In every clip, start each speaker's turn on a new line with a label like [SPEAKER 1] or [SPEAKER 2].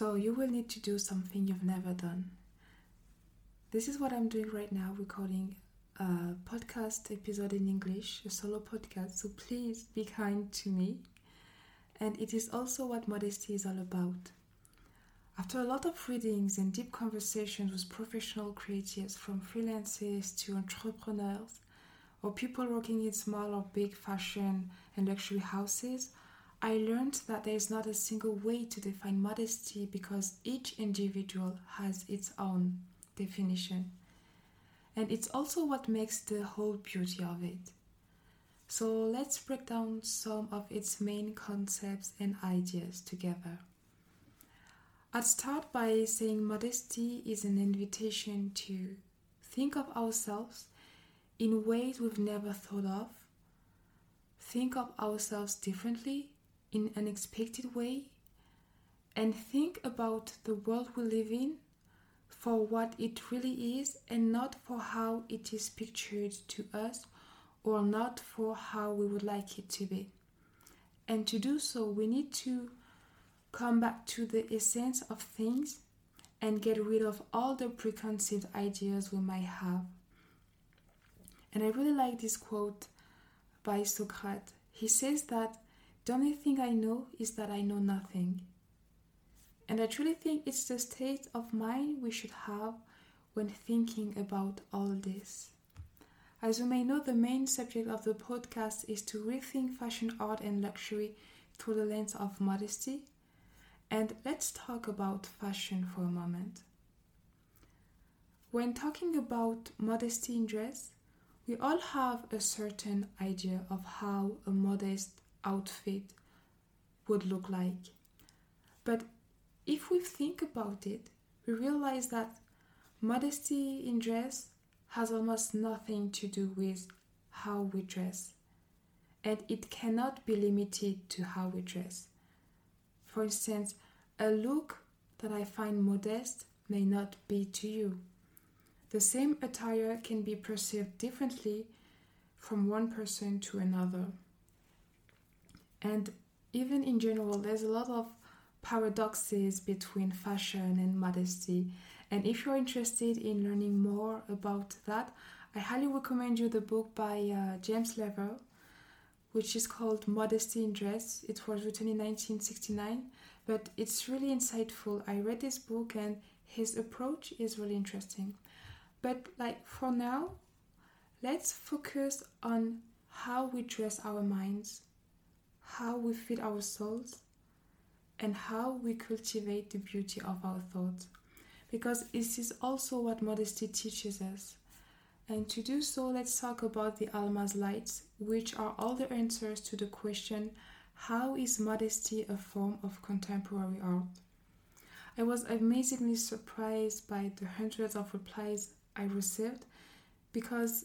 [SPEAKER 1] So you will need to do something you've never done. This is what I'm doing right now, recording a podcast episode in English, a solo podcast. So please be kind to me. And it is also what modesty is all about. After a lot of readings and deep conversations with professional creatives, from freelancers to entrepreneurs, or people working in small or big fashion and luxury houses, I learned that there is not a single way to define modesty because each individual has its own definition. And it's also what makes the whole beauty of it. So let's break down some of its main concepts and ideas together. I'd start by saying modesty is an invitation to think of ourselves in ways we've never thought of, think of ourselves differently in an unexpected way, and think about the world we live in for what it really is and not for how it is pictured to us or not for how we would like it to be. And to do so, we need to come back to the essence of things and get rid of all the preconceived ideas we might have. And I really like this quote by Socrates. He says that the only thing I know is that I know nothing. And I truly think it's the state of mind we should have when thinking about all this. As you may know, the main subject of the podcast is to rethink fashion, art, and luxury through the lens of modesty. And let's talk about fashion for a moment. When talking about modesty in dress, we all have a certain idea of how a modest outfit would look like. But if we think about it, we realize that modesty in dress has almost nothing to do with how we dress, and it cannot be limited to how we dress. For instance, a look that I find modest may not be to you. The same attire can be perceived differently from one person to another. And even in general, there's a lot of paradoxes between fashion and modesty. And if you're interested in learning more about that, I highly recommend you the book by uh, James Laver, which is called Modesty in Dress. It was written in 1969, but it's really insightful. I read this book and his approach is really interesting. But like for now, let's focus on how we dress our minds how we feed our souls, and how we cultivate the beauty of our thoughts. Because this is also what modesty teaches us. And to do so, let's talk about the Almaze lights, which are all the answers to the question how is modesty a form of contemporary art? I was amazingly surprised by the hundreds of replies I received because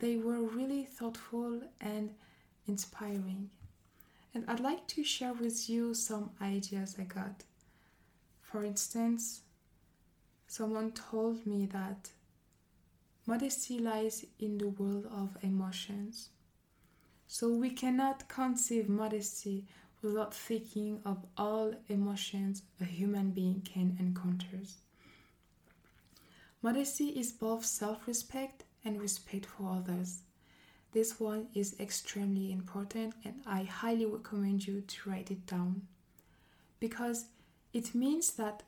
[SPEAKER 1] they were really thoughtful and inspiring. And I'd like to share with you some ideas I got. For instance, someone told me that modesty lies in the world of emotions. So we cannot conceive modesty without thinking of all emotions a human being can encounter. Modesty is both self respect and respect for others. This one is extremely important and I highly recommend you to write it down because it means that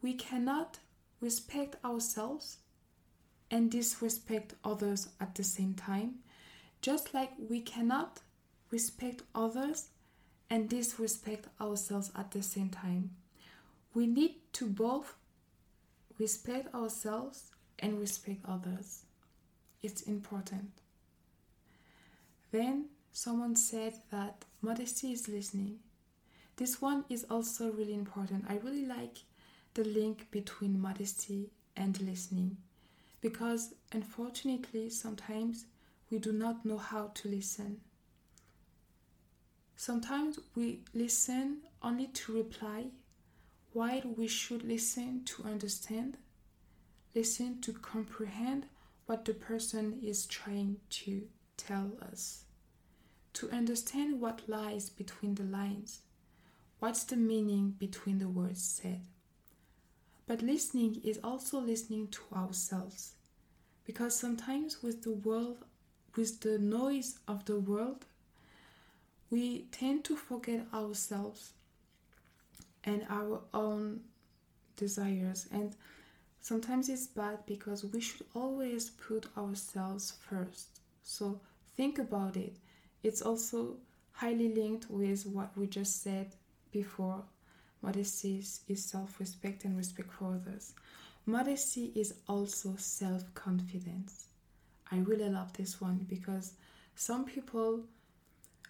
[SPEAKER 1] we cannot respect ourselves and disrespect others at the same time, just like we cannot respect others and disrespect ourselves at the same time. We need to both respect ourselves and respect others. It's important. Then someone said that modesty is listening. This one is also really important. I really like the link between modesty and listening because unfortunately sometimes we do not know how to listen. Sometimes we listen only to reply while we should listen to understand, listen to comprehend what the person is trying to tell us to understand what lies between the lines, What's the meaning between the words said? But listening is also listening to ourselves. Because sometimes with the world, with the noise of the world, we tend to forget ourselves and our own desires. And sometimes it's bad because we should always put ourselves first. So think about it. It's also highly linked with what we just said before modesty is self respect and respect for others. Modesty is also self confidence. I really love this one because some people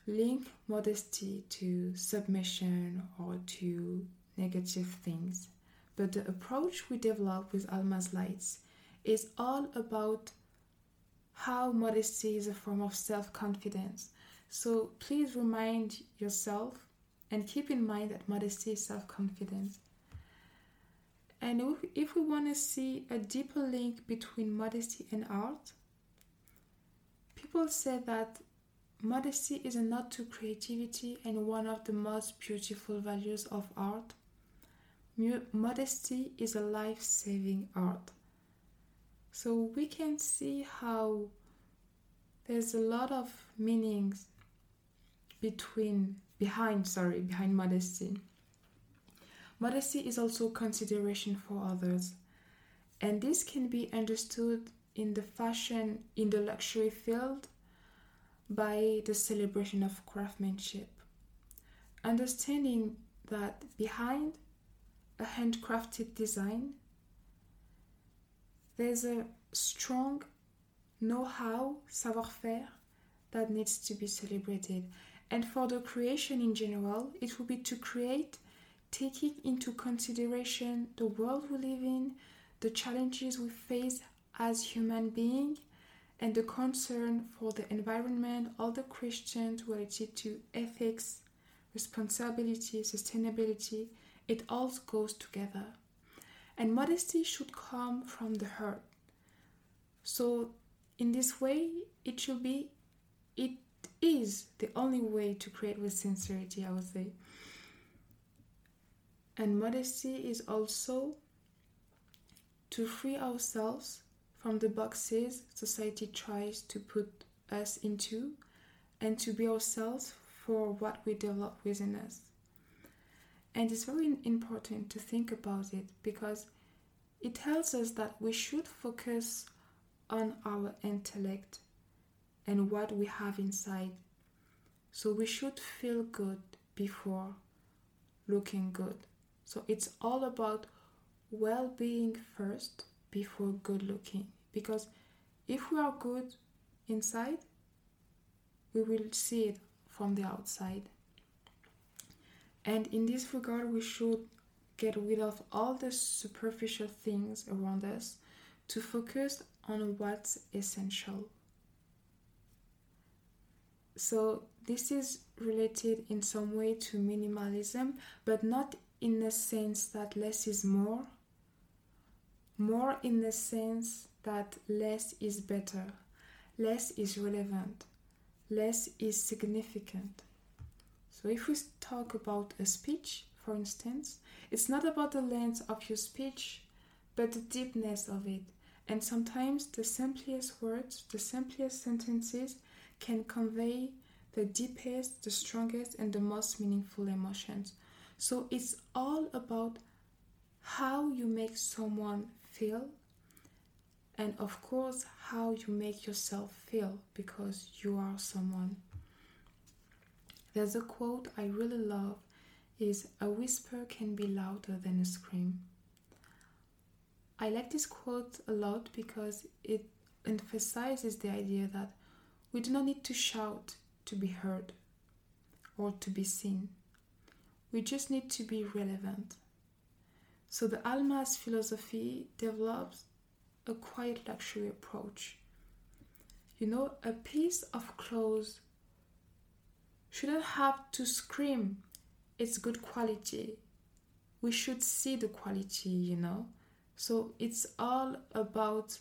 [SPEAKER 1] link modesty to submission or to negative things. But the approach we develop with Almaze Lights is all about how modesty is a form of self confidence. So please remind yourself and keep in mind that modesty is self confidence. And if we want to see a deeper link between modesty and art, people say that modesty is a nod to creativity and one of the most beautiful values of art. Modesty is a life saving art. So we can see how there's a lot of meanings between behind sorry behind modesty. Modesty is also consideration for others. And this can be understood in the fashion in the luxury field by the celebration of craftsmanship. Understanding that behind a handcrafted design there's a strong know-how savoir-faire that needs to be celebrated and for the creation in general, it will be to create taking into consideration the world we live in, the challenges we face as human beings, and the concern for the environment, all the questions related to ethics, responsibility, sustainability, it all goes together. And modesty should come from the heart. So, in this way, it should be, it is the only way to create with sincerity, I would say. And modesty is also to free ourselves from the boxes society tries to put us into and to be ourselves for what we develop within us. And it's very important to think about it because it tells us that we should focus on our intellect and what we have inside. So we should feel good before looking good. So it's all about well being first before good looking. Because if we are good inside, we will see it from the outside. And in this regard, we should get rid of all the superficial things around us to focus on what's essential. So this is related in some way to minimalism, but not in the sense that less is more, more in the sense that less is better, less is relevant, less is significant. So if we talk about a speech, for instance, it's not about the length of your speech, but the deepness of it. And sometimes the simplest words, the simplest sentences can convey the deepest, the strongest, and the most meaningful emotions. So it's all about how you make someone feel, and of course, how you make yourself feel because you are someone. There's a quote I really love is a whisper can be louder than a scream. I like this quote a lot because it emphasizes the idea that we do not need to shout to be heard or to be seen. We just need to be relevant. So the Almaze philosophy develops a quiet luxury approach. You know, a piece of clothes shouldn't have to scream it's good quality. We should see the quality, you know. So it's all about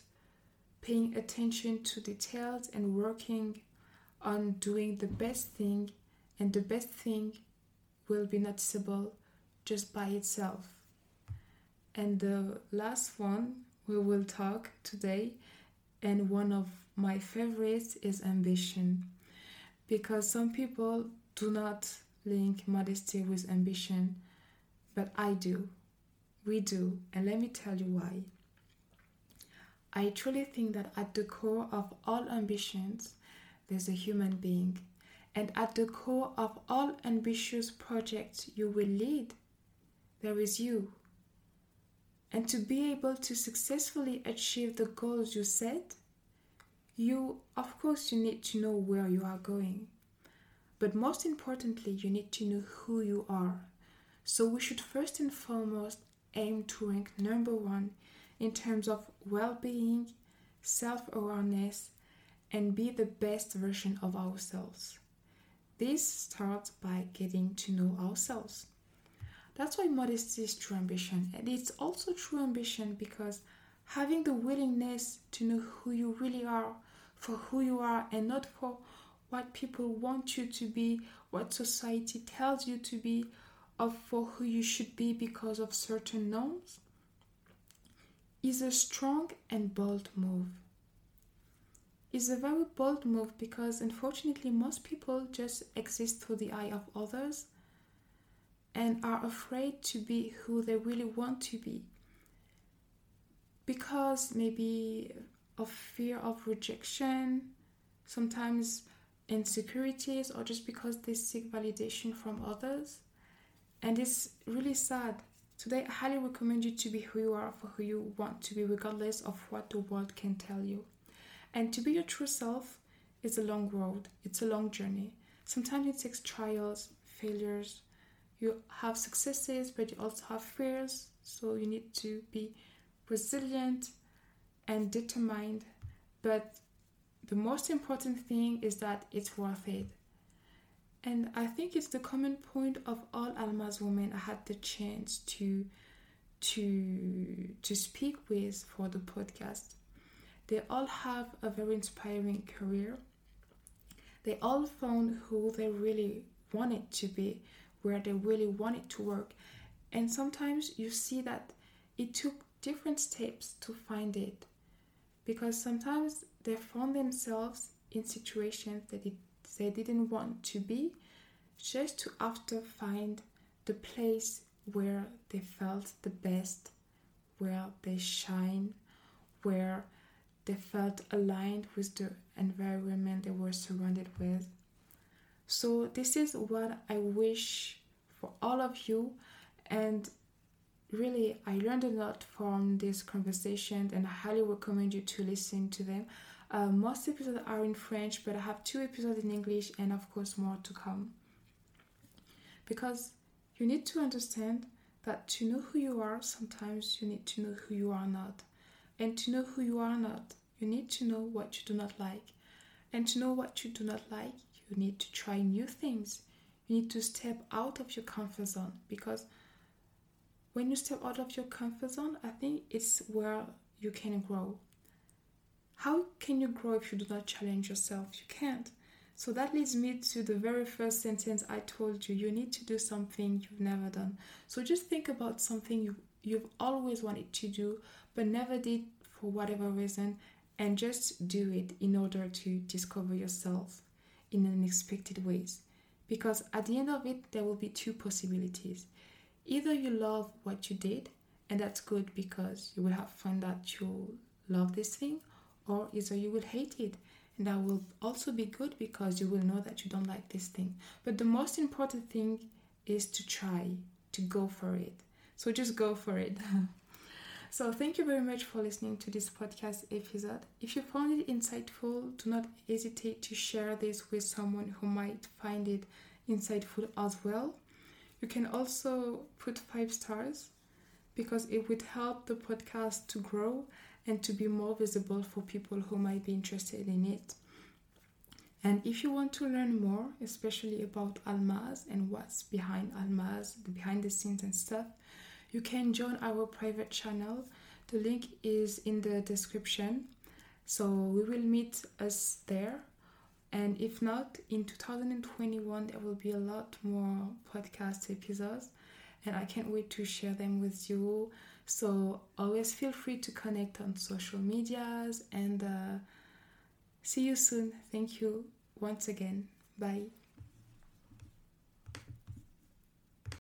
[SPEAKER 1] paying attention to details and working on doing the best thing, and the best thing will be noticeable just by itself. And the last one we will talk today, and one of my favorites is ambition. Because some people do not link modesty with ambition, but I do. We do, and let me tell you why. I truly think that at the core of all ambitions, there's a human being. And at the core of all ambitious projects you will lead, there is you. And to be able to successfully achieve the goals you set, you, of course, you need to know where you are going. But most importantly, you need to know who you are. So we should first and foremost aim to rank number one in terms of well being, self awareness, and be the best version of ourselves. This starts by getting to know ourselves. That's why modesty is true ambition, and it's also true ambition because having the willingness to know who you really are, for who you are, and not for what people want you to be, what society tells you to be, or for who you should be because of certain norms, is a strong and bold move. Is a very bold move because unfortunately most people just exist through the eye of others and are afraid to be who they really want to be because maybe of fear of rejection, sometimes insecurities, or just because they seek validation from others. And it's really sad. Today, I highly recommend you to be who you are for who you want to be, regardless of what the world can tell you. And to be your true self is a long road, it's a long journey. Sometimes it takes trials, failures. You have successes, but you also have fears. So you need to be resilient and determined. But the most important thing is that it's worth it. And I think it's the common point of all Almaze women I had the chance to to to speak with for the podcast. They all have a very inspiring career. They all found who they really wanted to be, where they really wanted to work. And sometimes you see that it took different steps to find it. Because sometimes they found themselves in situations that it, they didn't want to be just to after find the place where they felt the best where they shine where they felt aligned with the environment they were surrounded with. So this is what i wish for all of you and really I learned a lot from this conversation and I highly recommend you to listen to them. Uh, most episodes are in French, but I have two episodes in English and of course more to come. Because you need to understand that to know who you are, sometimes you need to know who you are not. And to know who you are not, you need to know what you do not like. And to know what you do not like, you need to try new things. You need to step out of your comfort zone because when you step out of your comfort zone, I think it's where you can grow. How can you grow if you do not challenge yourself? You can't. So that leads me to the very first sentence I told you. You need to do something you've never done. So just think about something you, you've always wanted to do but never did for whatever reason and just do it in order to discover yourself in unexpected ways. Because at the end of it, there will be two possibilities. Either you love what you did, and that's good because you will have fun that you love this thing, or either you will hate it, and that will also be good because you will know that you don't like this thing. But the most important thing is to try, to go for it. So just go for it. so thank you very much for listening to this podcast episode. If you found it insightful, do not hesitate to share this with someone who might find it insightful as well. You can also put five stars because it would help the podcast to grow and to be more visible for people who might be interested in it. And if you want to learn more, especially about Almaze and what's behind Almaze, the behind the scenes and stuff, you can join our private channel. The link is in the description. So we will meet us there And if not, in 2021, there will be a lot more podcast episodes, and I can't wait to share them with you. So always feel free to connect on social medias and uh, see you soon. Thank you once again. Bye.